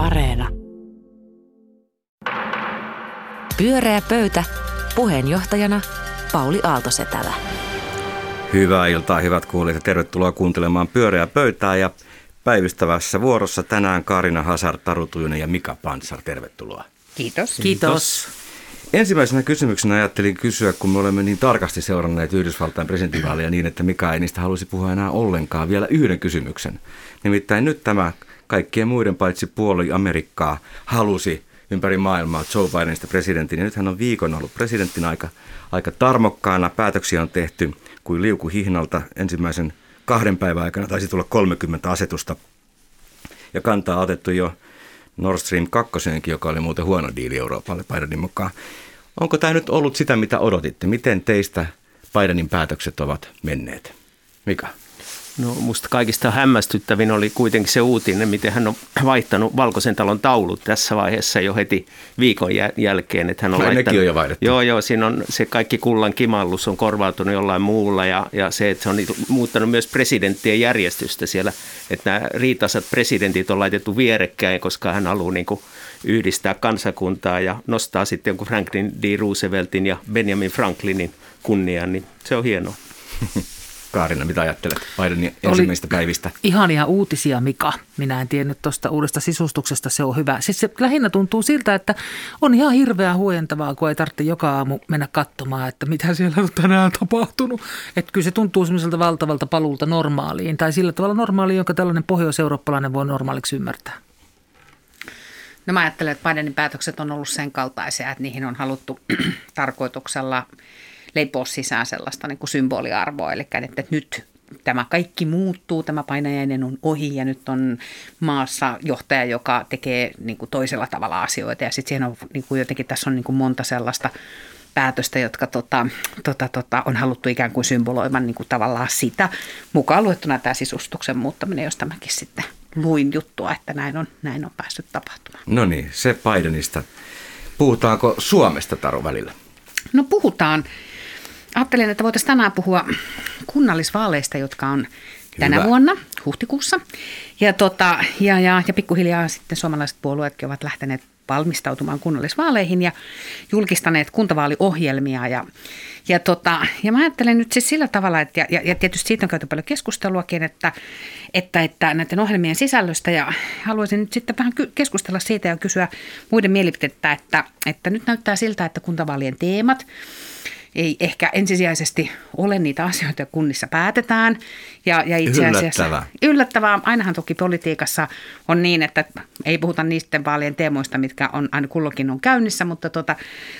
Areena. Pyöreä pöytä. Puheenjohtajana Pauli Aaltosetälä. Hyvää iltaa, hyvät kuulijat, ja tervetuloa kuuntelemaan Pyöreää pöytää. Ja päivystävässä vuorossa tänään Karina Hasar, Taru Tujunen ja Mika Pansar. Tervetuloa. Kiitos. Kiitos. Ensimmäisenä kysymyksenä ajattelin kysyä, kun me olemme niin tarkasti seuranneet Yhdysvaltain presidentinvaaleja niin, että Mika ei niistä halusi puhua enää ollenkaan, vielä yhden kysymyksen. Nimittäin nyt tämä kaikkien muiden paitsi puoli Amerikkaa halusi ympäri maailmaa Joe Bidenista presidentin. Ja nyt hän on viikon ollut presidentin aika, aika tarmokkaana. Päätöksiä on tehty kuin liuku hihnalta ensimmäisen kahden päivän aikana. Taisi tulla 30 asetusta ja kantaa otettu jo Nord Stream 2, joka oli muuten huono diili Euroopalle Bidenin mukaan. Onko tämä nyt ollut sitä, mitä odotitte? Miten teistä Bidenin päätökset ovat menneet? Mikä? No musta kaikista hämmästyttävin oli kuitenkin se uutinen, miten hän on vaihtanut Valkoisen talon taulut tässä vaiheessa jo heti viikon jälkeen. Että hän on Ai, laittanut, nekin on jo vaihdettu. Joo, joo, siinä on se kaikki kullan kimallus on korvautunut jollain muulla ja, ja se, että se on muuttanut myös presidenttien järjestystä siellä, että nämä riitasat presidentit on laitettu vierekkäin, koska hän haluaa niin kuin yhdistää kansakuntaa ja nostaa sitten jonkun Franklin D. Rooseveltin ja Benjamin Franklinin kunnian, niin se on hienoa. Kaarina, mitä ajattelet Bidenin ensimmäistä päivistä? Ihania uutisia, Mika. Minä en tiennyt tuosta uudesta sisustuksesta, se on hyvä. Siis se lähinnä tuntuu siltä, että on ihan hirveän huojentavaa, kun ei tarvitse joka aamu mennä katsomaan, että mitä siellä on tänään tapahtunut. Että kyllä se tuntuu semmoiselta valtavalta paluulta normaaliin, tai sillä tavalla normaaliin, jonka tällainen pohjoiseurooppalainen voi normaaliksi ymmärtää. No mä ajattelen, että Bidenin päätökset on ollut sen kaltaisia, että niihin on haluttu tarkoituksella leipoa sisään sellaista niin kuin symboliarvoa. Eli että nyt tämä kaikki muuttuu, tämä painajainen on ohi ja nyt on maassa johtaja, joka tekee niin kuin toisella tavalla asioita. Ja sitten siinä on niin kuin jotenkin, tässä on niin kuin monta sellaista päätöstä, jotka tota, tota, tota, on haluttu ikään kuin symboloimaan niin kuin tavallaan sitä. Mukaan luettuna tämä sisustuksen muuttaminen, josta mäkin sitten luin juttua, että näin on, näin on päässyt tapahtumaan. No niin, se Bidenista. Puhutaanko Suomesta Taru välillä? No puhutaan. Ajattelin, että voitaisiin tänään puhua kunnallisvaaleista, jotka on tänä Hyvä. vuonna huhtikuussa. Ja, tota, ja, ja, ja pikkuhiljaa sitten suomalaiset puolueetkin ovat lähteneet valmistautumaan kunnallisvaaleihin ja julkistaneet kuntavaaliohjelmia. Ja, ja, tota, ja mä ajattelen nyt siis sillä tavalla, että, ja, ja tietysti siitä on käyty paljon keskusteluakin, että, että, että näiden ohjelmien sisällöstä ja haluaisin nyt sitten vähän keskustella siitä ja kysyä muiden mielipiteettä, että, että nyt näyttää siltä, että kuntavaalien teemat – ei ehkä ensisijaisesti ole niitä asioita, joita kunnissa päätetään. Ja, ja itse asiassa, Yllättävää. Yllättävää. Ainahan toki politiikassa on niin, että ei puhuta niistä vaalien teemoista, mitkä on aina kulloinkin on käynnissä, mutta, tota,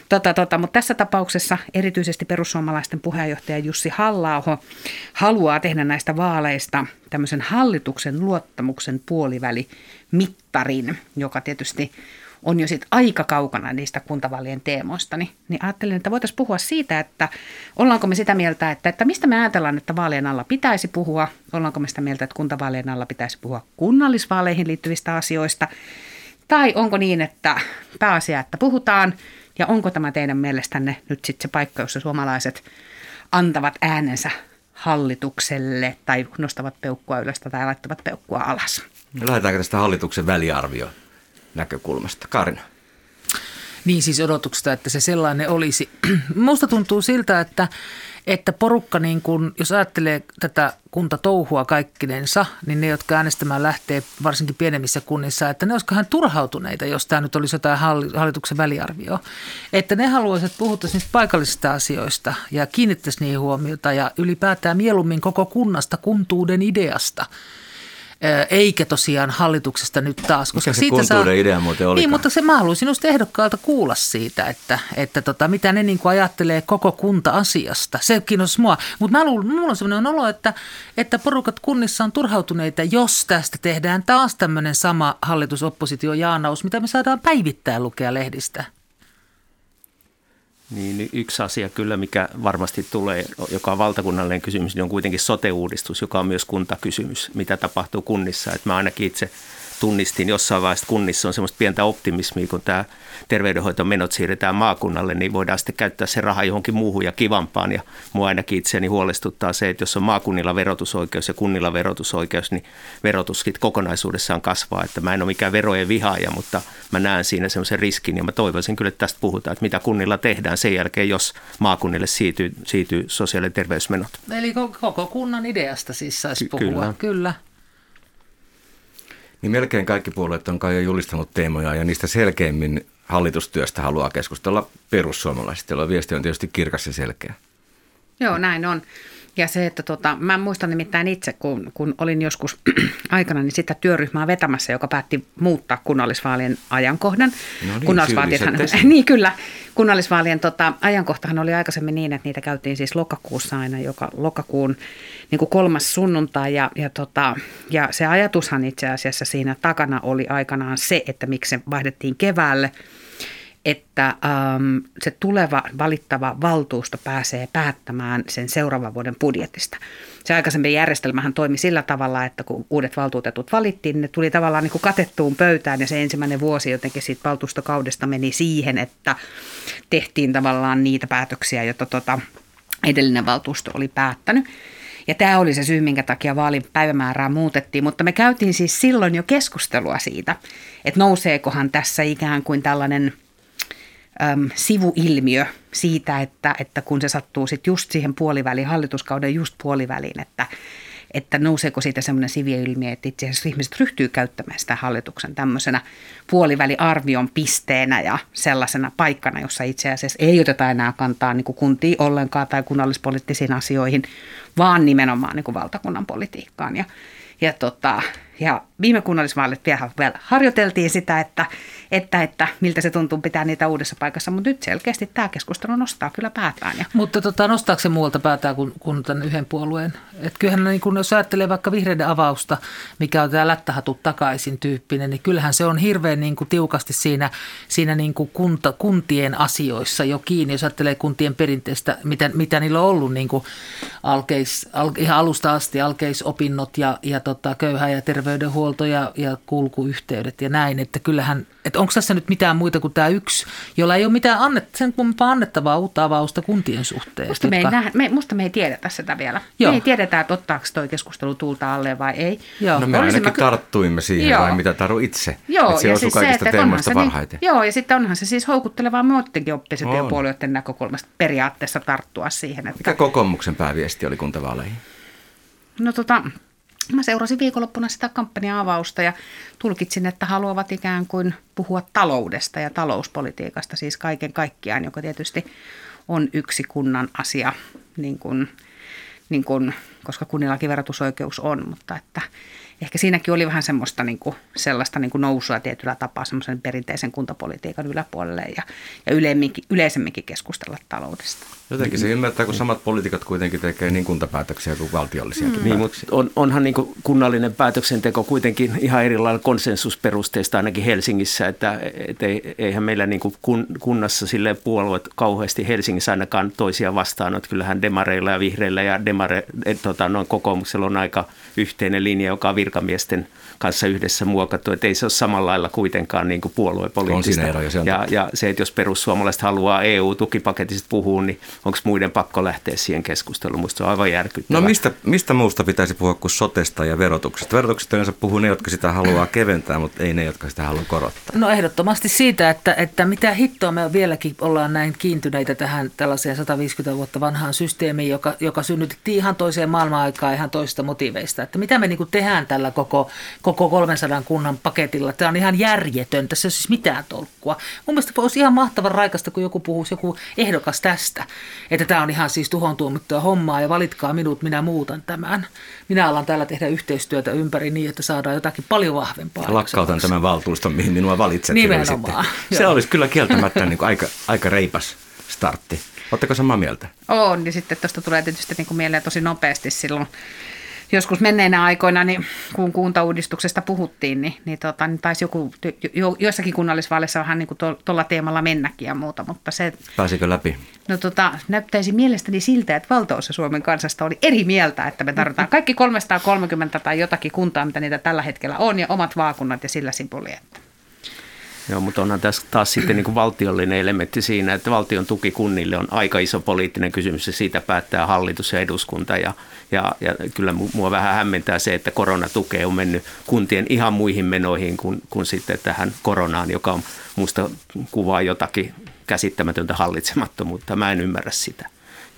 tota, tota, mutta tässä tapauksessa erityisesti perussuomalaisten puheenjohtaja Jussi halla haluaa tehdä näistä vaaleista tämmöisen hallituksen luottamuksen puoliväli-mittarin, joka tietysti on jo sit aika kaukana niistä kuntavaalien teemoista, niin, niin ajattelin, että voitaisiin puhua siitä, että ollaanko me sitä mieltä, että, että mistä me ajatellaan, että vaalien alla pitäisi puhua, ollaanko me sitä mieltä, että kuntavaalien alla pitäisi puhua kunnallisvaaleihin liittyvistä asioista, tai onko niin, että pääasia, että puhutaan, ja onko tämä teidän mielestänne nyt sitten se paikka, jossa suomalaiset antavat äänensä hallitukselle tai nostavat peukkua ylös tai laittavat peukkua alas. Lähdetäänkö tästä hallituksen väliarvio näkökulmasta? Karina. Niin siis odotuksesta, että se sellainen olisi. Musta tuntuu siltä, että, että porukka, niin kun, jos ajattelee tätä kuntatouhua kaikkinensa, niin ne, jotka äänestämään lähtee varsinkin pienemmissä kunnissa, että ne olisivat turhautuneita, jos tämä nyt olisi jotain hallituksen väliarvio. Että ne haluaisivat puhua niistä paikallisista asioista ja kiinnittäisi niihin huomiota ja ylipäätään mieluummin koko kunnasta kuntuuden ideasta – eikä tosiaan hallituksesta nyt taas. Koska Mikä se kuntuuden saa, idea muuten oli? Niin, mutta se mä haluaisin just ehdokkaalta kuulla siitä, että, että tota, mitä ne niin kuin ajattelee koko kunta-asiasta. Se kiinnostaa mua. Mutta mä luulen, mulla on sellainen olo, että, että porukat kunnissa on turhautuneita, jos tästä tehdään taas tämmöinen sama hallitusoppositio-jaanaus, mitä me saadaan päivittäin lukea lehdistä. Niin yksi asia kyllä, mikä varmasti tulee, joka on valtakunnallinen kysymys, niin on kuitenkin sote-uudistus, joka on myös kuntakysymys, mitä tapahtuu kunnissa. Et mä ainakin itse tunnistin jossain vaiheessa kunnissa on semmoista pientä optimismia, kun tämä terveydenhoitomenot siirretään maakunnalle, niin voidaan sitten käyttää se raha johonkin muuhun ja kivampaan. Ja mua ainakin itseäni huolestuttaa se, että jos on maakunnilla verotusoikeus ja kunnilla verotusoikeus, niin verotuskin kokonaisuudessaan kasvaa. Että mä en ole mikään verojen vihaaja, mutta mä näen siinä semmoisen riskin ja mä toivoisin kyllä, että tästä puhutaan, että mitä kunnilla tehdään sen jälkeen, jos maakunnille siirtyy, siirtyy sosiaali- ja terveysmenot. Eli koko kunnan ideasta siis saisi puhua. Kyllä. Kyllä. Niin melkein kaikki puolueet on kai jo julistanut teemoja ja niistä selkeimmin hallitustyöstä haluaa keskustella perussuomalaiset, joilla viesti on tietysti kirkas ja selkeä. Joo, näin on. Ja se, että tota, mä muistan nimittäin itse, kun, kun olin joskus aikana niin sitä työryhmää vetämässä, joka päätti muuttaa kunnallisvaalien ajankohdan. No niin, niin kyllä, kunnallisvaalien tota, ajankohtahan oli aikaisemmin niin, että niitä käytiin siis lokakuussa aina, joka lokakuun niin kuin kolmas sunnuntai. Ja, ja, tota, ja se ajatushan itse asiassa siinä takana oli aikanaan se, että miksi se vaihdettiin keväälle – että ähm, se tuleva valittava valtuusto pääsee päättämään sen seuraavan vuoden budjetista. Se aikaisempi järjestelmähän toimi sillä tavalla, että kun uudet valtuutetut valittiin, ne tuli tavallaan niin kuin katettuun pöytään ja se ensimmäinen vuosi jotenkin siitä valtuustokaudesta meni siihen, että tehtiin tavallaan niitä päätöksiä, joita tota edellinen valtuusto oli päättänyt. Ja tämä oli se syy, minkä takia vaalin päivämäärää muutettiin, mutta me käytiin siis silloin jo keskustelua siitä, että nouseekohan tässä ikään kuin tällainen – äm, sivuilmiö siitä, että, että kun se sattuu sitten just siihen puoliväliin, hallituskauden just puoliväliin, että, että nouseeko siitä semmoinen sivuilmiö, että itse asiassa ihmiset ryhtyy käyttämään sitä hallituksen tämmöisenä puoliväliarvion pisteenä ja sellaisena paikkana, jossa itse asiassa ei oteta enää kantaa niin kuin kuntiin ollenkaan tai kunnallispoliittisiin asioihin, vaan nimenomaan niin kuin valtakunnan politiikkaan. Ja, ja, tota, ja viime kunnallisvaalit vielä, harjoiteltiin sitä, että, että, että miltä se tuntuu pitää niitä uudessa paikassa, mutta nyt selkeästi tämä keskustelu nostaa kyllä päätään. Ja Mutta tota, nostaako se muualta päätään kuin, kuin tämän yhden puolueen? Et kyllähän niin kun jos ajattelee vaikka vihreiden avausta, mikä on tämä lättähatut takaisin tyyppinen, niin kyllähän se on hirveän niin kuin tiukasti siinä, siinä niin kuin kunta, kuntien asioissa jo kiinni. Jos ajattelee kuntien perinteistä, mitä, mitä niillä on ollut niin kuin alkeis, al, ihan alusta asti, alkeisopinnot ja, ja tota, köyhä ja terveydenhuolto ja, ja kulkuyhteydet ja näin. Että kyllähän, että onko tässä nyt mitään muita kuin tämä yksi, jolla ei ole mitään annet, sen kummempaa annettavaa uutta avausta kuntien suhteen. musta, me ei nähdä, me, musta me ei tiedetä sitä vielä. Joo. Me ei tiedetä, että ottaako toi keskustelu tuulta alle vai ei. Joo. No me Olisin ainakin mä tarttuimme siihen, Joo. vai mitä Taru itse? Joo, että se ja osui siis se, kaikista että onhan teemoista se niin, parhaiten. joo, ja sitten onhan se siis houkuttelevaa muidenkin oppositiopuolueiden On. näkökulmasta periaatteessa tarttua siihen. Että, Mikä kokoomuksen pääviesti oli kuntavaaleihin? No tota, mä seurasin viikonloppuna sitä kampanja-avausta ja tulkitsin, että haluavat ikään kuin puhua taloudesta ja talouspolitiikasta, siis kaiken kaikkiaan, joka tietysti on yksi kunnan asia, niin kuin, niin kuin, koska kunnillakin verotusoikeus on, mutta että ehkä siinäkin oli vähän semmoista niin kuin, sellaista niin kuin nousua tietyllä tapaa semmoisen perinteisen kuntapolitiikan yläpuolelle ja, ja yleisemminkin, yleisemminkin keskustella taloudesta. Jotenkin se ymmärtää, kun samat poliitikot kuitenkin tekee niin kuntapäätöksiä kuin valtiollisiakin Niin, päätöksiä. mutta on, onhan niin kunnallinen päätöksenteko kuitenkin ihan eri lailla konsensusperusteista ainakin Helsingissä, että et ei, eihän meillä niin kun, kunnassa sille puolueet kauheasti Helsingissä ainakaan toisia vastaan, että kyllähän demareilla ja vihreillä ja demare, et, tota, noin kokoomuksella on aika yhteinen linja, joka on virkamiesten kanssa yhdessä muokattu, että ei se ole samalla lailla kuitenkaan niin puoluepoliittista. On siinä on ja, totta. ja se, että jos perussuomalaiset haluaa EU-tukipaketista puhua, niin onko muiden pakko lähteä siihen keskusteluun? Minusta se on aivan järkyttävää. No mistä, mistä muusta pitäisi puhua kuin sotesta ja verotuksesta? Verotuksesta yleensä puhuu ne, jotka sitä haluaa keventää, mutta ei ne, jotka sitä haluaa korottaa. No ehdottomasti siitä, että, että mitä hittoa me vieläkin ollaan näin kiintyneitä tähän tällaiseen 150 vuotta vanhaan systeemiin, joka, joka synnytettiin ihan toiseen maailman-aikaan ihan toista motiveista. Että mitä me niin tehdään tällä koko, koko 300 kunnan paketilla. Tämä on ihan järjetön, tässä ei ole siis mitään tolkkua. Mun mielestä olisi ihan mahtavan raikasta, kun joku puhuisi joku ehdokas tästä, että tämä on ihan siis tuhon tuomittua hommaa ja valitkaa minut, minä muutan tämän. Minä alan täällä tehdä yhteistyötä ympäri niin, että saadaan jotakin paljon vahvempaa. Lakkautan tämän valtuuston, mihin minua valitset. Nimenomaan. Se olisi kyllä kieltämättä niin kuin aika, aika reipas startti. Oletteko samaa mieltä? On, niin sitten tuosta tulee tietysti niin kuin mieleen tosi nopeasti silloin joskus menneinä aikoina, niin kun kuntauudistuksesta puhuttiin, niin, niin, tota, niin taisi joku, jo, joissakin kunnallisvaaleissa vähän niin tuolla teemalla mennäkin ja muuta, mutta se... Pääsikö läpi? No tota, näyttäisi mielestäni siltä, että valtaosa Suomen kansasta oli eri mieltä, että me tarvitaan kaikki 330 tai jotakin kuntaa, mitä niitä tällä hetkellä on, ja omat vaakunnat ja sillä sipuli. Joo, mutta onhan tässä taas sitten niin kuin valtiollinen elementti siinä, että valtion tuki kunnille on aika iso poliittinen kysymys ja siitä päättää hallitus ja eduskunta. Ja, ja, ja kyllä mua vähän hämmentää se, että koronatukea on mennyt kuntien ihan muihin menoihin kuin, kuin sitten tähän koronaan, joka on musta kuvaa jotakin käsittämätöntä hallitsemattomuutta. Mä en ymmärrä sitä.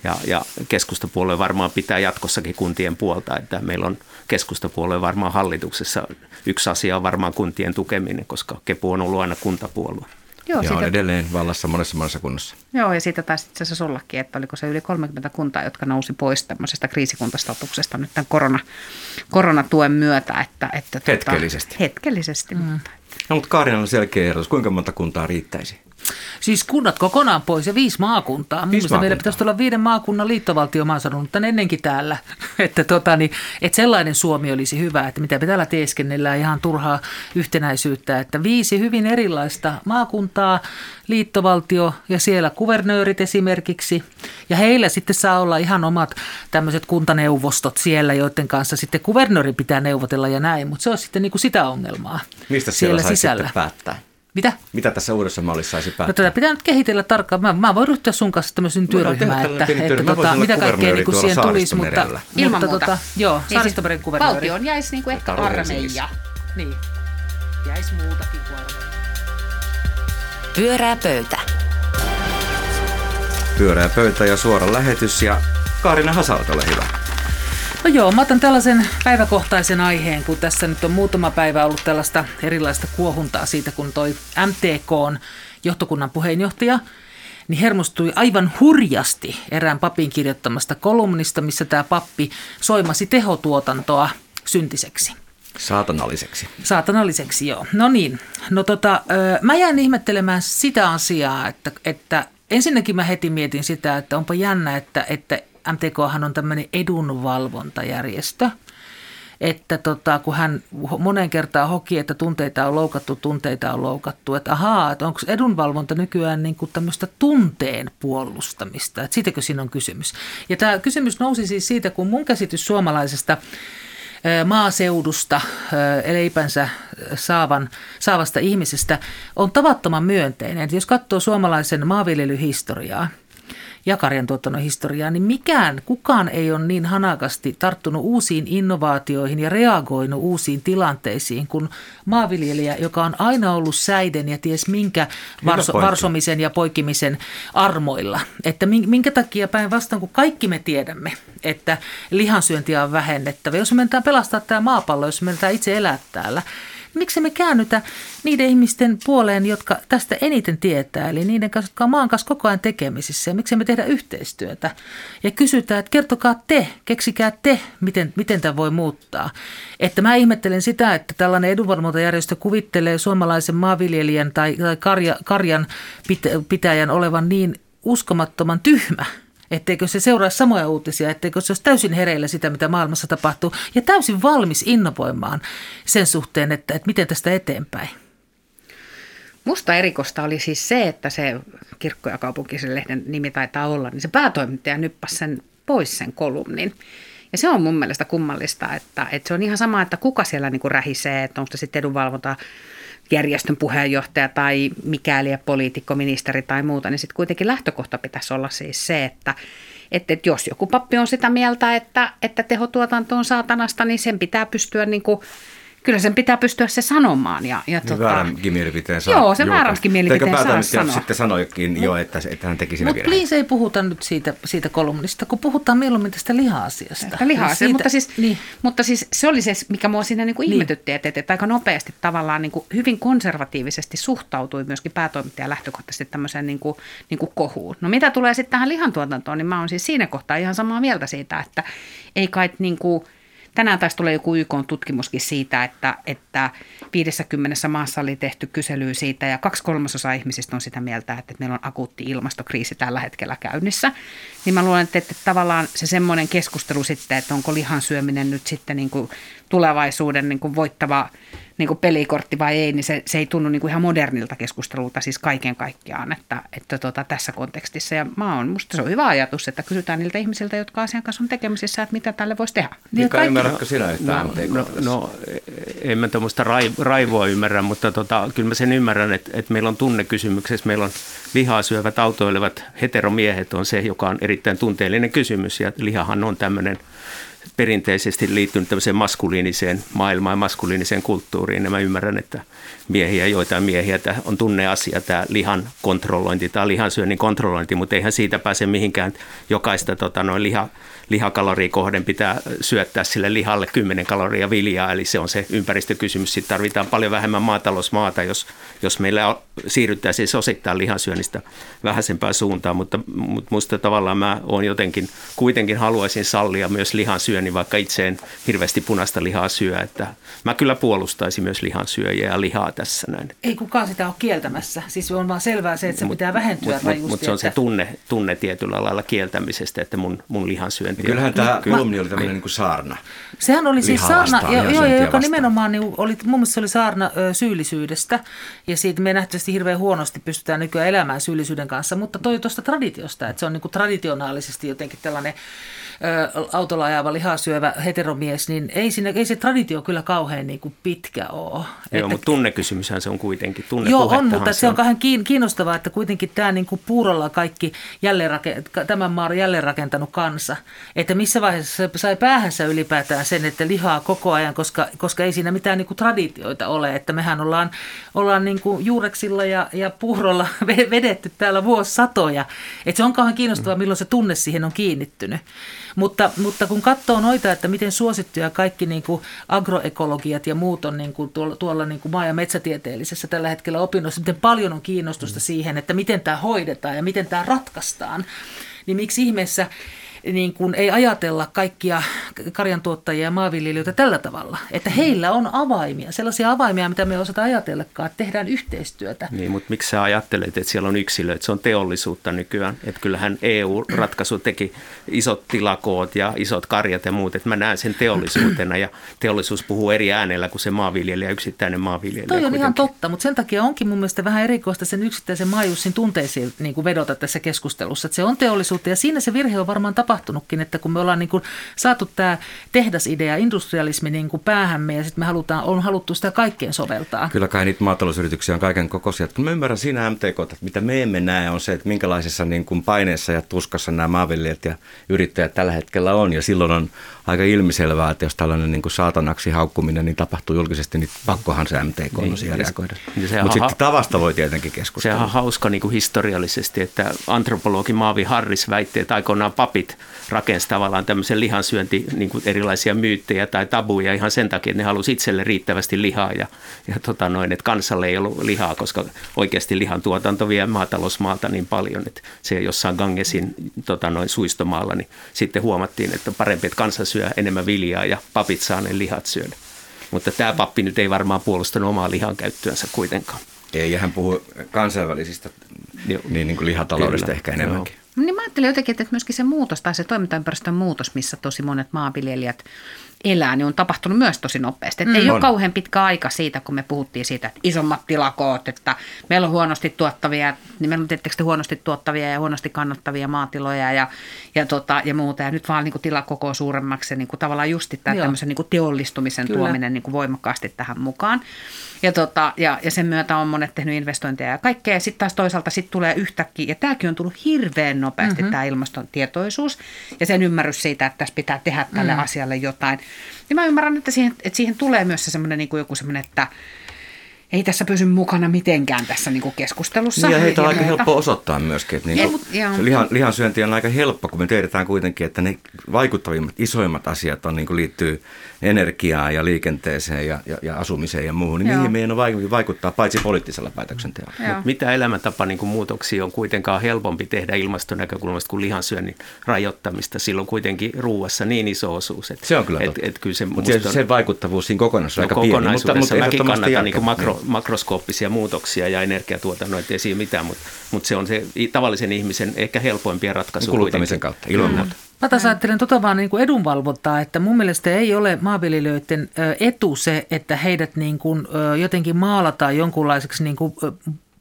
Ja, ja keskustapuolue varmaan pitää jatkossakin kuntien puolta, että meillä on keskustapuolue varmaan hallituksessa. Yksi asia on varmaan kuntien tukeminen, koska Kepu on ollut aina kuntapuolue. Joo, ja siitä, on edelleen vallassa monessa monessa kunnassa. Joo, ja siitä taisi itse asiassa ollakin, että oliko se yli 30 kuntaa, jotka nousi pois tämmöisestä kriisikuntastatuksesta nyt tämän korona, koronatuen myötä. Että, että tuota, hetkellisesti. Hetkellisesti. Mm. No, mutta Kaarinalla on selkeä ehdotus. Kuinka monta kuntaa riittäisi? Siis kunnat kokonaan pois ja viisi maakuntaa. Viisi maakuntaa. meillä pitäisi olla viiden maakunnan liittovaltio, mä oon sanonut tämän ennenkin täällä. että, tota, niin, että sellainen Suomi olisi hyvä, että mitä me täällä teeskennellään ihan turhaa yhtenäisyyttä. Että viisi hyvin erilaista maakuntaa, liittovaltio ja siellä kuvernöörit esimerkiksi. Ja heillä sitten saa olla ihan omat tämmöiset kuntaneuvostot siellä, joiden kanssa sitten kuvernööri pitää neuvotella ja näin. Mutta se on sitten niin kuin sitä ongelmaa Mistä siellä, siellä sisällä. päättää? Mitä? Mitä tässä uudessa mallissa saisi päättää? No, tätä pitää nyt kehitellä tarkkaan. Mä, mä voin ryhtyä sun kanssa tämmöisen työryhmään, että, että tota, mitä kaikkea niin kuin siihen tulisi. Mutta, Ilman mutta, muuta. Tota, joo, niin Saaristomeren siis kuvernööri. Valtion jäisi niin kuin ehkä armeija. Niin. Jäisi muutakin kuin armeija. Pyörää pöytä. Pyörää pöytä ja suora lähetys ja Kaarina Hasalat, ole hyvä. No joo, mä otan tällaisen päiväkohtaisen aiheen, kun tässä nyt on muutama päivä ollut tällaista erilaista kuohuntaa siitä, kun toi MTK on johtokunnan puheenjohtaja, niin hermostui aivan hurjasti erään papin kirjoittamasta kolumnista, missä tämä pappi soimasi tehotuotantoa syntiseksi. Saatanalliseksi. Saatanalliseksi, joo. No niin, no tota, mä jään ihmettelemään sitä asiaa, että, että ensinnäkin mä heti mietin sitä, että onpa jännä, että, että MTKhan on tämmöinen edunvalvontajärjestö, että tota, kun hän monen kertaa hoki, että tunteita on loukattu, tunteita on loukattu, että ahaa, että onko edunvalvonta nykyään niin kuin tämmöistä tunteen puolustamista, että siitäkö siinä on kysymys. Ja tämä kysymys nousi siis siitä, kun mun käsitys suomalaisesta maaseudusta leipänsä saavan, saavasta ihmisestä on tavattoman myönteinen. Että jos katsoo suomalaisen maanviljelyhistoriaa, ja karjantuotannon historiaa, niin mikään, kukaan ei ole niin hanakasti tarttunut uusiin innovaatioihin ja reagoinut uusiin tilanteisiin kuin maanviljelijä, joka on aina ollut säiden ja ties minkä varso, varsomisen ja poikimisen armoilla. Että minkä takia päinvastoin, kun kaikki me tiedämme, että lihansyöntiä on vähennettävä. Jos me mennään pelastaa tämä maapallo, jos me mennään itse elää täällä, miksi me käännytä niiden ihmisten puoleen, jotka tästä eniten tietää, eli niiden kanssa, jotka on maan kanssa koko ajan tekemisissä, ja miksi me tehdä yhteistyötä. Ja kysytään, että kertokaa te, keksikää te, miten, miten tämä voi muuttaa. Että mä ihmettelen sitä, että tällainen edunvalvontajärjestö kuvittelee suomalaisen maanviljelijän tai, tai karja, karjan pitäjän olevan niin uskomattoman tyhmä – etteikö se seuraa samoja uutisia, etteikö se olisi täysin hereillä sitä, mitä maailmassa tapahtuu, ja täysin valmis innovoimaan sen suhteen, että, että miten tästä eteenpäin. Musta erikosta oli siis se, että se kirkko- ja kaupunkisen lehden nimi taitaa olla, niin se päätoimittaja nyppäsi sen pois sen kolumnin. Ja se on mun mielestä kummallista, että, että se on ihan sama, että kuka siellä niin kuin rähisee, että onko se sitten edunvalvonta järjestön puheenjohtaja tai mikäli poliitikko, ministeri tai muuta, niin sitten kuitenkin lähtökohta pitäisi olla siis se, että, että, että jos joku pappi on sitä mieltä, että, että tehotuotanto on saatanasta, niin sen pitää pystyä niin kuin kyllä sen pitää pystyä se sanomaan. Ja, ja niin tota, vääränkin mielipiteen saa. Joo, se vääränkin mielipiteen saa sanoa. sitten sanoikin jo, että, että hän teki siinä Mutta please ei puhuta nyt siitä, siitä kolumnista, kun puhutaan mieluummin tästä liha-asiasta. liha siitä, mutta, siis, niin. mutta siis se oli se, mikä mua siinä niin kuin niin. ihmetytti, että, että aika nopeasti tavallaan niin kuin hyvin konservatiivisesti suhtautui myöskin päätoimittaja lähtökohtaisesti tämmöiseen niin kuin, niin kuin kohuun. No mitä tulee sitten tähän lihantuotantoon, niin mä oon siis siinä kohtaa ihan samaa mieltä siitä, että ei kai niin kuin – tänään taisi tulla joku YK-tutkimuskin siitä, että, että 50 maassa oli tehty kysely siitä ja kaksi kolmasosaa ihmisistä on sitä mieltä, että meillä on akuutti ilmastokriisi tällä hetkellä käynnissä. Niin mä luulen, että, että tavallaan se semmoinen keskustelu sitten, että onko lihan syöminen nyt sitten niin kuin tulevaisuuden niin kuin voittava niin kuin pelikortti vai ei, niin se, se ei tunnu niin kuin ihan modernilta keskustelulta siis kaiken kaikkiaan että, että tota, tässä kontekstissa. Ja mä oon, musta se on hyvä ajatus, että kysytään niiltä ihmisiltä, jotka asian kanssa on tekemisissä, että mitä tälle voisi tehdä. Niin kaikki... ymmärrätkö sinä yhtään no, no, no, en mä tuommoista raivoa ymmärrä, mutta tota, kyllä mä sen ymmärrän, että, että meillä on tunnekysymyksessä, meillä on lihaa syövät autoilevat heteromiehet on se, joka on erittäin tunteellinen kysymys ja lihahan on tämmöinen – perinteisesti liittynyt tämmöiseen maskuliiniseen maailmaan maskuliiniseen kulttuuriin. Ja mä ymmärrän, että miehiä, joitain miehiä, tämä on tunneasia, tämä lihan kontrollointi. Tai lihansyönnin kontrollointi, mutta eihän siitä pääse mihinkään. Jokaista tota, noin liha, lihakaloria kohden pitää syöttää sille lihalle 10 kaloria viljaa, eli se on se ympäristökysymys. Sitten tarvitaan paljon vähemmän maatalousmaata, jos, jos meillä siirryttäisiin siis osittain lihansyönnistä vähäisempään suuntaan, mutta, mutta tavallaan mä oon jotenkin, kuitenkin haluaisin sallia myös lihansyönnin, vaikka itse en hirveästi punaista lihaa syö, että mä kyllä puolustaisin myös lihansyöjiä ja lihaa tässä näin. Ei kukaan sitä ole kieltämässä, siis on vaan selvää se, että se mut, pitää vähentyä Mutta mut, mut se on se tunne, tunne tietyllä lailla kieltämisestä, että mun, mun lihansyönti ja kyllähän tämä kolumni oli tämmöinen niin kuin saarna. Sehän oli siis saarna, jo, jo, joka vastaan. nimenomaan niin oli, mun mielestä se oli saarna ö, syyllisyydestä. Ja siitä me nähtävästi hirveän huonosti pystytään nykyään elämään syyllisyyden kanssa, mutta toi tuosta traditiosta, että se on niin kuin traditionaalisesti jotenkin tällainen autolla ajava lihasyövä heteromies, niin ei, siinä, ei se traditio kyllä kauhean niin kuin pitkä ole. Joo, että, mutta tunnekysymyshän se on kuitenkin. Tunne joo, on, mutta se, on kauhean kiinnostavaa, että kuitenkin tämä niin kuin puurolla kaikki tämän maan jälleenrakentanut kansa, että missä vaiheessa se sai päähänsä ylipäätään sen, että lihaa koko ajan, koska, koska ei siinä mitään niin kuin traditioita ole, että mehän ollaan, ollaan niin kuin juureksilla ja, ja puurolla vedetty täällä vuosisatoja, että se on kauhean kiinnostavaa, milloin se tunne siihen on kiinnittynyt. Mutta, mutta kun katsoo noita, että miten suosittuja kaikki niin kuin agroekologiat ja muut on niin kuin tuolla, tuolla niin kuin maa- ja metsätieteellisessä tällä hetkellä opinnoissa, miten paljon on kiinnostusta siihen, että miten tämä hoidetaan ja miten tämä ratkaistaan, niin miksi ihmeessä niin kuin ei ajatella kaikkia karjantuottajia ja maanviljelijöitä tällä tavalla, että heillä on avaimia, sellaisia avaimia, mitä me ei osata ajatellakaan, että tehdään yhteistyötä. Niin, mutta miksi sä ajattelet, että siellä on yksilöitä, se on teollisuutta nykyään, että kyllähän EU-ratkaisu teki isot tilakoot ja isot karjat ja muut, että mä näen sen teollisuutena ja teollisuus puhuu eri äänellä kuin se maanviljelijä, yksittäinen maanviljelijä. Toi on kuitenkin. ihan totta, mutta sen takia onkin mun mielestä vähän erikoista sen yksittäisen maajussin tunteisiin niin kuin vedota tässä keskustelussa, että se on teollisuutta ja siinä se virhe on varmaan tapahtunut tapahtunutkin, että kun me ollaan niin kuin saatu tämä tehdasidea, industrialismi niin kuin päähämme ja sitten me halutaan, on haluttu sitä kaikkeen soveltaa. Kyllä kai niitä maatalousyrityksiä on kaiken kokoisia. Kun mä ymmärrän siinä MTK, että mitä me emme näe on se, että minkälaisessa niin kuin paineessa ja tuskassa nämä maanviljelijät ja yrittäjät tällä hetkellä on. Ja silloin on aika ilmiselvää, että jos tällainen niin kuin saatanaksi haukkuminen niin tapahtuu julkisesti, niin pakkohan se MTK on niin, siihen reagoida. Mutta sitten tavasta voi tietenkin keskustella. Sehän on hauska niin kuin historiallisesti, että antropologi Maavi Harris väitti, että aikoinaan papit rakensi tavallaan tämmöisen lihansyönti niin kuin erilaisia myyttejä tai tabuja ihan sen takia, että ne halusi itselle riittävästi lihaa ja, ja tota noin, että kansalle ei ollut lihaa, koska oikeasti lihan tuotanto vie maatalousmaalta niin paljon, että se jossain Gangesin tota noin, suistomaalla, niin sitten huomattiin, että parempi, että kansa syö enemmän viljaa ja papit saa ne lihat syödä. Mutta tämä pappi nyt ei varmaan puolustanut omaa lihan käyttöönsä kuitenkaan. Ei, ja hän puhuu kansainvälisistä Joo. niin, niin kuin lihataloudesta Kyllä. ehkä enemmänkin. Joo. Niin mä ajattelin jotenkin, että myöskin se muutos tai se toimintaympäristön muutos, missä tosi monet maanviljelijät elää, niin on tapahtunut myös tosi nopeasti. mm. Ei on. ole kauhean pitkä aika siitä, kun me puhuttiin siitä, että isommat tilakoot, että meillä on huonosti tuottavia, niin meillä on tietysti huonosti tuottavia ja huonosti kannattavia maatiloja ja, ja, tota, ja muuta. Ja nyt vaan niin kuin tilakoko suuremmaksi niin kuin tavallaan justi tämä tämmöisen niin kuin teollistumisen Kyllä. tuominen niin kuin voimakkaasti tähän mukaan. Ja, tota, ja, ja sen myötä on monet tehnyt investointeja ja kaikkea. Sitten taas toisaalta sit tulee yhtäkkiä, ja tämäkin on tullut hirveän nopeasti mm-hmm. tämä ilmaston tietoisuus ja sen ymmärrys siitä, että tässä pitää tehdä tälle mm. asialle jotain. Niin mä ymmärrän, että siihen, että siihen tulee myös se semmoinen niin joku semmoinen, että ei tässä pysy mukana mitenkään tässä niin kuin keskustelussa. Niin ja heitä on ja aika muuta. helppo osoittaa myöskin. Että niin kuin, se lihan, lihansyönti on aika helppo, kun me tiedetään kuitenkin, että ne vaikuttavimmat, isoimmat asiat on, niin kuin liittyy energiaan ja liikenteeseen ja, ja, ja asumiseen ja muuhun. Niin Joo. niihin meidän on vaikea vaikuttaa paitsi poliittisella päätöksenteolla. Mitä elämäntapa niin muutoksia on kuitenkaan helpompi tehdä ilmastonäkökulmasta kuin lihansyönnin rajoittamista. Silloin kuitenkin ruuassa niin iso osuus. Että, Se on kyllä et, totta. et, kyllä se Mutta on- se vaikuttavuus siinä kokonaisuudessa on No aika pieni. mutta, mutta mäkin kannatan niin makro, makroskooppisia muutoksia ja energiatuotannon, ettei siinä mitään, mutta, mutta se on se tavallisen ihmisen ehkä helpoimpia ratkaisuja. Kuluttamisen kuitenkin. kautta, ilman muuta. Mä taas ajattelen tota vaan niin kuin edunvalvontaa, että mun mielestä ei ole maanviljelijöiden etu se, että heidät niin kuin, jotenkin maalataan jonkunlaiseksi niin kuin,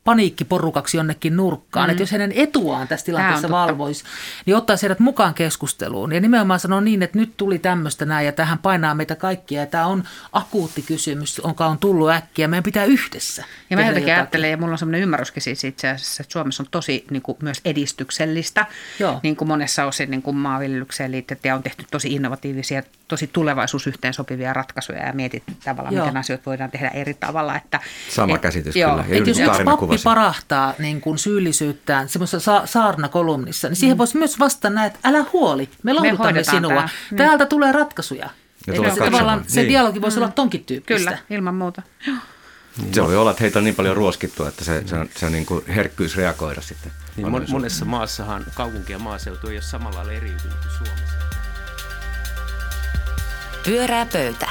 paniikkiporukaksi jonnekin nurkkaan. Mm. Että jos heidän etuaan tässä tilanteessa valvoisi, niin ottaisi heidät mukaan keskusteluun. Ja nimenomaan sanoo niin, että nyt tuli tämmöistä näin ja tähän painaa meitä kaikkia. Ja tämä on akuutti kysymys, jonka on tullut äkkiä. Meidän pitää yhdessä Ja mä jotenkin ajattelen, ja mulla on sellainen ymmärryskin siis itse asiassa, että Suomessa on tosi niin kuin, myös edistyksellistä, Joo. niin kuin monessa osin niin kuin maanviljelykseen liittyen, ja on tehty tosi innovatiivisia, tosi tulevaisuusyhteen sopivia ratkaisuja ja mietitty tavallaan, Joo. miten asioita voidaan tehdä eri tavalla. Että, Sama et- käsitys joo, kyllä. Ja Että yksi jos yksi kuvasi. parahtaa niin kuin syyllisyyttään semmoisessa sa- saarnakolumnissa, niin Mm. siihen voisi myös vastata näin, että älä huoli, me lohdutamme hoidetaan sinua. Niin. Täältä tulee ratkaisuja. Ja Eli se, tavallaan se Niin. dialogi voisi olla tonkin tyyppistä. Kyllä, ilman muuta. Se voi olla, että heitä on niin paljon ruoskittu, että se, se, on, se on niin kuin herkkyys reagoida sitten. Niin mon, monessa maassahan kaupunki ja maaseutu ei ole samalla lailla eriytynyt kuin Suomessa. Pyörää pöytä.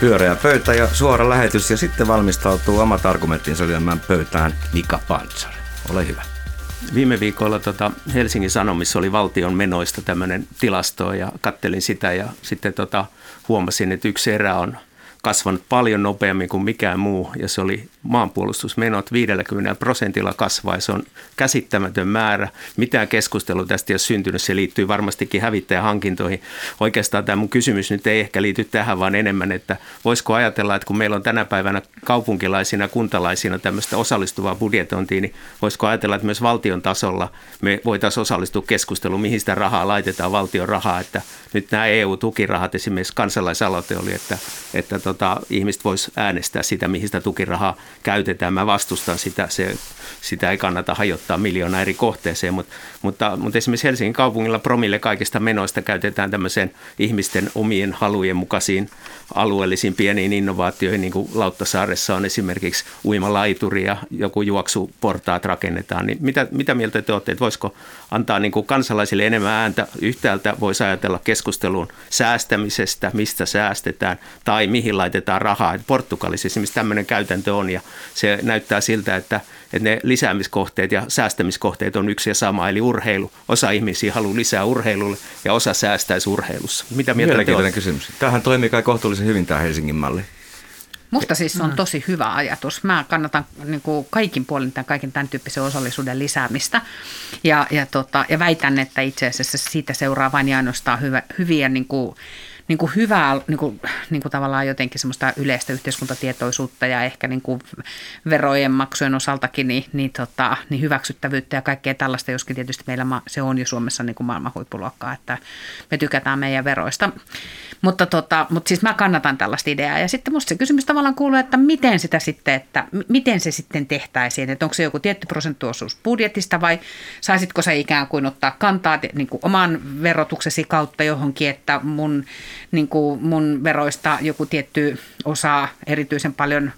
Pyöreä pöytä ja suora lähetys ja sitten valmistautuu omat argumenttinsa lyömään pöytään Mika Pantsar. Ole hyvä. Viime viikolla tota Helsingin Sanomissa oli valtion menoista tämmöinen tilasto ja kattelin sitä ja sitten tota huomasin, että yksi erä on kasvanut paljon nopeammin kuin mikään muu ja se oli maanpuolustusmenot 50 prosentilla kasvaa se on käsittämätön määrä. Mitään keskustelua tästä ei syntynyt, se liittyy varmastikin hävittäjähankintoihin. Oikeastaan tämä mun kysymys nyt ei ehkä liity tähän, vaan enemmän, että voisiko ajatella, että kun meillä on tänä päivänä kaupunkilaisina, kuntalaisina tämmöistä osallistuvaa budjetointia, niin voisiko ajatella, että myös valtion tasolla me voitaisiin osallistua keskusteluun, mihin sitä rahaa laitetaan, valtion rahaa, että nyt nämä EU-tukirahat, esimerkiksi kansalaisaloite oli, että, että tota, ihmiset vois äänestää sitä, mihin sitä tukirahaa käytetään. Mä vastustan sitä, se, sitä ei kannata hajottaa miljoona eri kohteeseen, mutta, mutta, mutta esimerkiksi Helsingin kaupungilla promille kaikista menoista käytetään tämmöiseen ihmisten omien halujen mukaisiin alueellisiin pieniin innovaatioihin, niin kuin Lauttasaaressa on esimerkiksi uimalaituri ja joku juoksuportaat rakennetaan. Niin mitä, mitä mieltä te olette, että voisiko antaa niin kuin kansalaisille enemmän ääntä? Yhtäältä voisi ajatella keskusteluun säästämisestä, mistä säästetään tai mihin laitetaan rahaa. Et Portugalissa esimerkiksi tämmöinen käytäntö on ja se näyttää siltä, että, että ne lisäämiskohteet ja säästämiskohteet on yksi ja sama, eli urheilu. Osa ihmisiä haluaa lisää urheilulle ja osa säästäisi urheilussa. Mitä mieltä te olette? kysymys. Tämähän toimii kai kohtuullisen hyvin tämä Helsingin malli. Musta siis on tosi hyvä ajatus. Mä kannatan niin kuin kaikin puolin tämän, kaiken tämän tyyppisen osallisuuden lisäämistä. Ja, ja, tota, ja väitän, että itse asiassa siitä seuraa vain ja ainoastaan hyvä, hyviä niin kuin, niin kuin hyvää niin kuin, niin kuin tavallaan jotenkin semmoista yleistä yhteiskuntatietoisuutta ja ehkä niin kuin verojen maksujen osaltakin niin, niin, tota, niin hyväksyttävyyttä ja kaikkea tällaista, joskin tietysti meillä ma- se on jo Suomessa niin kuin maailman huippuluokkaa, että me tykätään meidän veroista. Mutta, tota, mutta siis mä kannatan tällaista ideaa. Ja sitten musta se kysymys tavallaan kuuluu, että miten sitä sitten, että miten se sitten tehtäisiin. Että onko se joku tietty prosenttiosuus budjetista vai saisitko sä ikään kuin ottaa kantaa niin kuin oman verotuksesi kautta johonkin, että mun, niin kuin mun veroista joku tietty osa erityisen paljon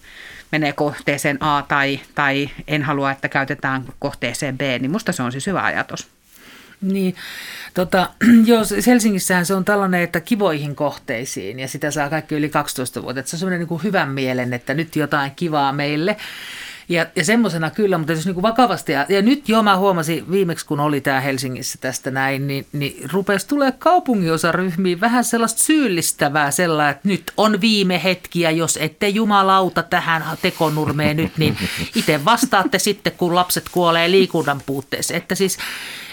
menee kohteeseen A tai, tai en halua, että käytetään kohteeseen B, niin musta se on siis hyvä ajatus. Niin, tota, joo, se- Helsingissähän se on tällainen, että kivoihin kohteisiin ja sitä saa kaikki yli 12 vuotta. Se on semmoinen niin hyvän mielen, että nyt jotain kivaa meille. Ja, ja semmoisena kyllä, mutta jos niin vakavasti, ja, ja nyt jo mä huomasin viimeksi, kun oli tämä Helsingissä tästä näin, niin, niin rupesi tulee kaupunginosaryhmiin vähän sellaista syyllistävää sellaista, että nyt on viime hetkiä, jos ette jumalauta tähän tekonurmeen nyt, niin itse vastaatte sitten, kun lapset kuolee liikunnan puutteeseen. Että siis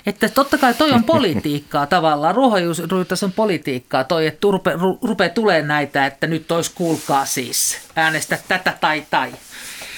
että totta kai toi on politiikkaa tavallaan, ruohonjuuritason on politiikkaa toi, että rupe, tulee näitä, että nyt olisi kuulkaa siis, äänestä tätä tai tai.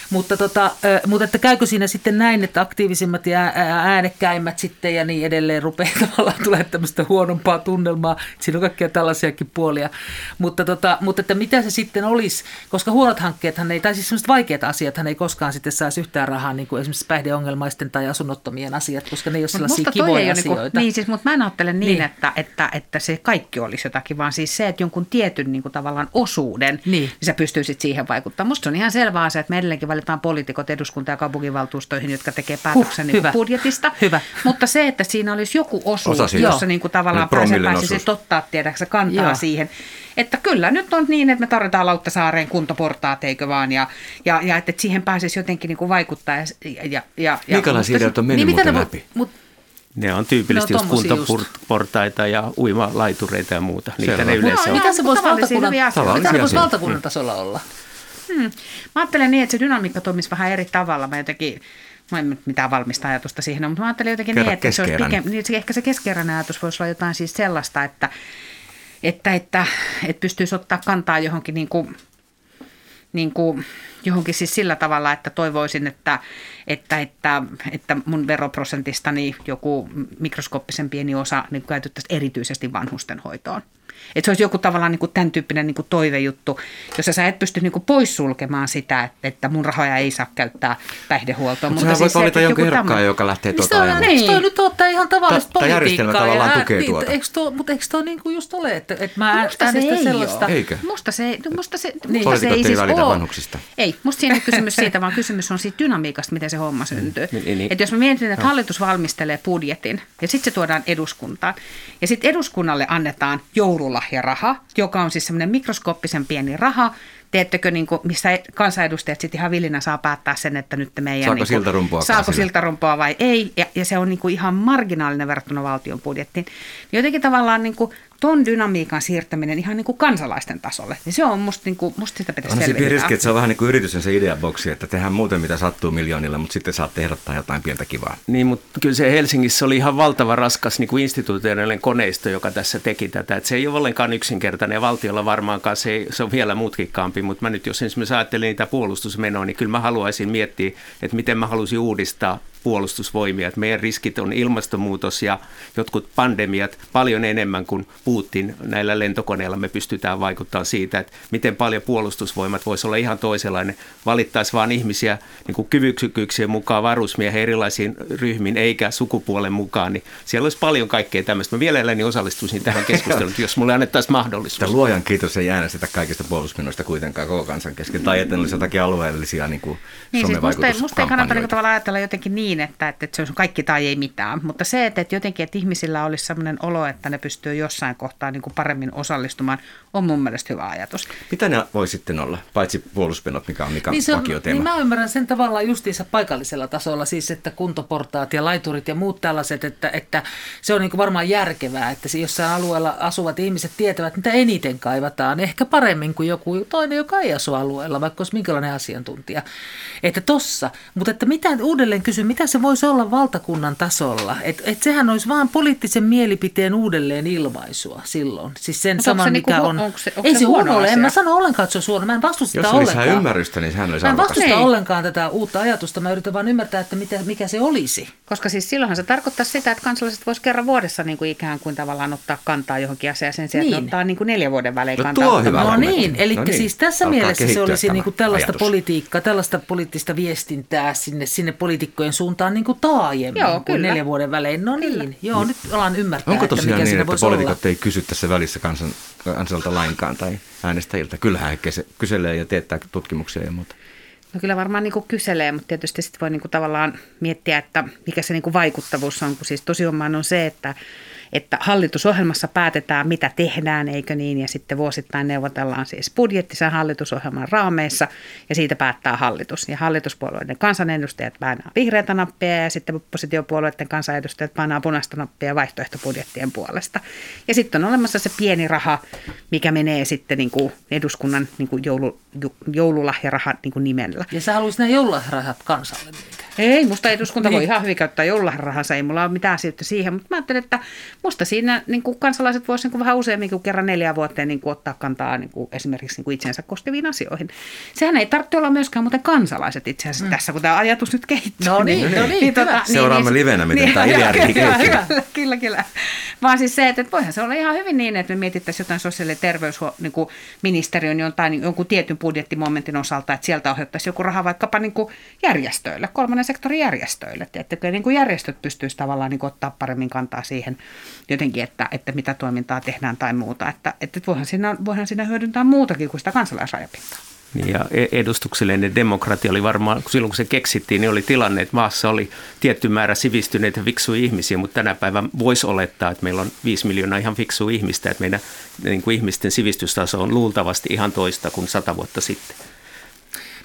Mutta, tota, mutta että käykö siinä sitten näin, että aktiivisimmat ja äänekkäimmät sitten ja niin edelleen rupeaa tavallaan tulee tämmöistä huonompaa tunnelmaa. Siinä on kaikkia tällaisiakin puolia. Mutta, tota, mutta että mitä se sitten olisi, koska huonot hankkeethan ei, tai siis sellaiset vaikeat asiat, hän ei koskaan sitten saisi yhtään rahaa, niin kuin esimerkiksi päihdeongelmaisten tai asunnottomien asiat, koska ne ei ole sellaisia kivoja ei asioita. Niin, kuin, niin siis, mutta mä en ajattele niin, niin. Että, että, että se kaikki olisi jotakin, vaan siis se, että jonkun tietyn niin kuin tavallaan osuuden, niin, niin sä pystyisit siihen vaikuttamaan. Musta on ihan selvä asia, että me valitaan poliitikot eduskunta- ja kaupunginvaltuustoihin, jotka tekee päätöksen niin hyvä. budjetista. Hyvä. Mutta se, että siinä olisi joku osuus, Osa jossa niin kuin tavallaan pääsee, pääsisi ottaa, tiedäksä, kantaa Joo. siihen. Että kyllä nyt on niin, että me tarvitaan Lauttasaareen kuntoportaat, eikö vaan, ja, ja, ja että siihen pääsisi jotenkin niin kuin vaikuttaa. Ja, ja, ja, Minkälaisia ideat on mennyt niin, läpi? Mut, ne on tyypillisesti no, just kuntoportaita ja uimalaitureita ja muuta. Niitä ne yleensä no, on. Mitä se voisi valtakunnan, mitä voisi valtakunnan tasolla olla? Hmm. Mä ajattelen niin, että se dynamiikka toimisi vähän eri tavalla. Mä jotenkin, mä en mitään valmista ajatusta siihen mutta mä ajattelen jotenkin Kerro niin, että se olisi pikem, niin, ehkä se keskeeräinen ajatus voisi olla jotain siis sellaista, että, että, että, että pystyisi ottaa kantaa johonkin niin kuin, niin kuin, johonkin siis sillä tavalla, että toivoisin, että, että, että, että mun veroprosentistani joku mikroskooppisen pieni osa niin käytettäisiin erityisesti vanhustenhoitoon. Että se olisi joku tavallaan niin kuin tämän tyyppinen niin kuin toivejuttu, jossa sä et pysty niin kuin poissulkemaan sitä, että, että mun rahoja ei saa käyttää päihdehuoltoon. Mutta, mutta siis voit valita jonkun ehdokkaan, joka lähtee tuota niin ajamaan. Eikö toi nyt ottaa ihan tavallista Ta- politiikkaa? järjestelmä tavallaan tukee niin, tuota. Eikö tuo, mutta eikö tuo niin kuin just ole, että, että mä musta se ei sellaista... Ole. Eikö? Musta se, musta se, niin. musta se ei, siis ole. vanhuksista. Ei, musta siinä ei kysymys siitä, vaan kysymys on siitä dynamiikasta, miten se homma syntyy. Niin, niin, niin. Että jos mä mietin, että hallitus valmistelee budjetin ja sitten se tuodaan eduskuntaan ja sitten eduskunnalle annetaan joululahjaraha, joka on siis semmoinen mikroskooppisen pieni raha, teettekö, niin kuin, missä kansanedustajat sitten ihan villinä saa päättää sen, että nyt meidän... Saako niin kuin, siltarumpua? Saako siltarumpua vai ei, ja, ja se on niin kuin ihan marginaalinen verrattuna valtion budjettiin. Jotenkin tavallaan niin kuin, ton dynamiikan siirtäminen ihan niin kuin kansalaisten tasolle, niin se on musta, niin kuin, musta sitä pitäisi On se riski, että se on vähän niin kuin yrityksen se ideaboksi, että tehdään muuten mitä sattuu miljoonilla, mutta sitten saat ehdottaa jotain pientä kivaa. Niin, mutta kyllä se Helsingissä oli ihan valtava raskas niin kuin instituutioiden koneisto, joka tässä teki tätä. Että se ei ole ollenkaan yksinkertainen ja valtiolla varmaankaan se, ei, se on vielä mutkikkaampi, mutta mä nyt jos esimerkiksi ajattelen niitä puolustusmenoja, niin kyllä mä haluaisin miettiä, että miten mä haluaisin uudistaa puolustusvoimia. Että meidän riskit on ilmastonmuutos ja jotkut pandemiat paljon enemmän kuin Putin näillä lentokoneilla me pystytään vaikuttamaan siitä, että miten paljon puolustusvoimat voisi olla ihan toisenlainen. Valittaisi vain ihmisiä niin kuin kyvykkyyksien mukaan varusmiehen erilaisiin ryhmiin eikä sukupuolen mukaan, niin siellä olisi paljon kaikkea tämmöistä. Mä vielä eläni osallistuisin tähän keskusteluun, jos mulle annettaisiin mahdollisuus. Tämä luojan kiitos ei äänestetä kaikista puolustusmenoista kuitenkaan koko kansan kesken, tai että olisi jotakin alueellisia niin kuin niin, siis musta, musta ei kannata niin tavallaan ajatella jotenkin niin, niin, että, että se on kaikki tai ei mitään. Mutta se, että, että jotenkin, että ihmisillä olisi sellainen olo, että ne pystyy jossain kohtaa niin kuin paremmin osallistumaan, on mun mielestä hyvä ajatus. Mitä ne voi sitten olla, paitsi puolustuspenot, mikä on, mikä niin se on vakioteema? Niin mä ymmärrän sen tavallaan justiinsa paikallisella tasolla, siis että kuntoportaat ja laiturit ja muut tällaiset, että, että se on niin kuin varmaan järkevää, että jossain alueella asuvat ihmiset tietävät, mitä eniten kaivataan, ehkä paremmin kuin joku toinen, joka ei asu alueella, vaikka olisi minkälainen asiantuntija. Että tossa, mutta että mitä, uudelleen kysyn, mitä se voisi olla valtakunnan tasolla? Että et sehän olisi vain poliittisen mielipiteen uudelleen ilmaisua silloin. Siis sen saman, se mikä niinku, on. Onko se, onko ei se, se huono ole. En mä sano ollenkaan, että se on huono. Mä en vastusta sitä ollenkaan. Jos ymmärrystä, niin sehän olisi Mä en vastusta niin. ollenkaan tätä uutta ajatusta. Mä yritän vain ymmärtää, että mitä, mikä se olisi. Koska siis silloinhan se tarkoittaa sitä, että kansalaiset voisivat kerran vuodessa niin kuin ikään kuin tavallaan ottaa kantaa johonkin asiaan sen sijaan, niin. että ottaa niin kuin neljä vuoden välein no, kantaa. Tuo hyvä no niin, eli no niin. siis tässä Alkaa mielessä se olisi niin kuin tällaista ajatus. politiikkaa, tällaista poliittista viestintää sinne, sinne poliitikkojen suuntaan niin kuin taajemmin joo, kuin kyllä. neljän vuoden välein. No kyllä. niin, joo, nyt alan ymmärtää, Onko tosiaan että mikä niin, että poliitikot ei kysy tässä välissä kansan, kansalta lainkaan tai äänestäjiltä? Kyllähän he kyselee ja teettää tutkimuksia ja muuta. No kyllä varmaan niin kuin kyselee, mutta tietysti sitten voi niin kuin tavallaan miettiä, että mikä se niin kuin vaikuttavuus on, kun siis tosiaan on se, että että hallitusohjelmassa päätetään, mitä tehdään, eikö niin, ja sitten vuosittain neuvotellaan siis budjettisen hallitusohjelman raameissa, ja siitä päättää hallitus. Ja hallituspuolueiden kansanedustajat painaa vihreätä nappia, ja sitten oppositiopuolueiden kansanedustajat painaa punaista nappia vaihtoehtobudjettien puolesta. Ja sitten on olemassa se pieni raha, mikä menee sitten niin kuin eduskunnan niin kuin joulu, joululahjaraha niin kuin nimellä. Ja sä haluaisit nämä joululahjarahat kansalle? Ei, musta eduskunta niin. voi ihan hyvin käyttää joulurahansa, ei mulla ole mitään syyttä siihen, mutta mä ajattelen, että musta siinä niin kuin kansalaiset voisivat niin vähän useammin kuin kerran neljä vuoteen niin kuin ottaa kantaa niin kuin esimerkiksi niin kuin itsensä koskeviin asioihin. Sehän ei tarvitse olla myöskään muuten kansalaiset itse asiassa mm. tässä, kun tämä ajatus nyt kehittyy. No niin, niin, no niin, niin, tota, niin Seuraamme niin, livenä, miten niin, tämä idea kyllä, kyllä, kyllä, kyllä. Vaan siis se, että voihan se olla ihan hyvin niin, että me mietittäisiin jotain sosiaali- ja terveysministeriön niin jotain, jonkun tietyn budjettimomentin osalta, että sieltä ohjattaisiin joku raha vaikkapa niin kuin järjestöille, kolmannen sektorin järjestöille. Että niin kuin järjestöt pystyisivät tavallaan niin kuin ottaa paremmin kantaa siihen jotenkin, että, että mitä toimintaa tehdään tai muuta. Että, että voihan, siinä, voihan siinä hyödyntää muutakin kuin sitä kansalaisrajapintaa. Niin ja e- edustuksellinen demokratia oli varmaan, silloin kun se keksittiin, niin oli tilanne, että maassa oli tietty määrä sivistyneitä fiksuja ihmisiä, mutta tänä päivänä voisi olettaa, että meillä on viisi miljoonaa ihan fiksua ihmistä, että meidän niin kuin ihmisten sivistystaso on luultavasti ihan toista kuin sata vuotta sitten.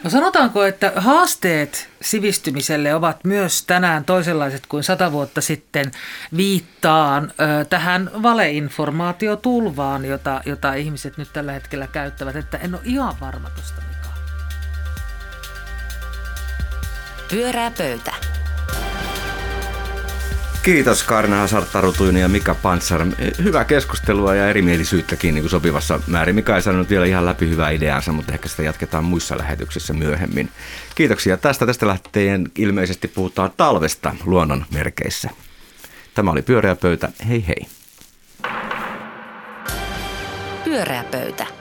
No sanotaanko, että haasteet sivistymiselle ovat myös tänään toisenlaiset kuin sata vuotta sitten viittaan tähän valeinformaatiotulvaan, jota, jota ihmiset nyt tällä hetkellä käyttävät, että en ole ihan varma tuosta Mika. Pyörää pöytä. Kiitos Karina Hazard ja Mika Pantsar. Hyvää keskustelua ja erimielisyyttäkin niin kuin sopivassa määrin. Mika ei sanonut vielä ihan läpi hyvää ideansa, mutta ehkä sitä jatketaan muissa lähetyksissä myöhemmin. Kiitoksia tästä. Tästä lähtien ilmeisesti puhutaan talvesta luonnon merkeissä. Tämä oli Pyöreä pöytä. Hei hei. Pyöreä pöytä.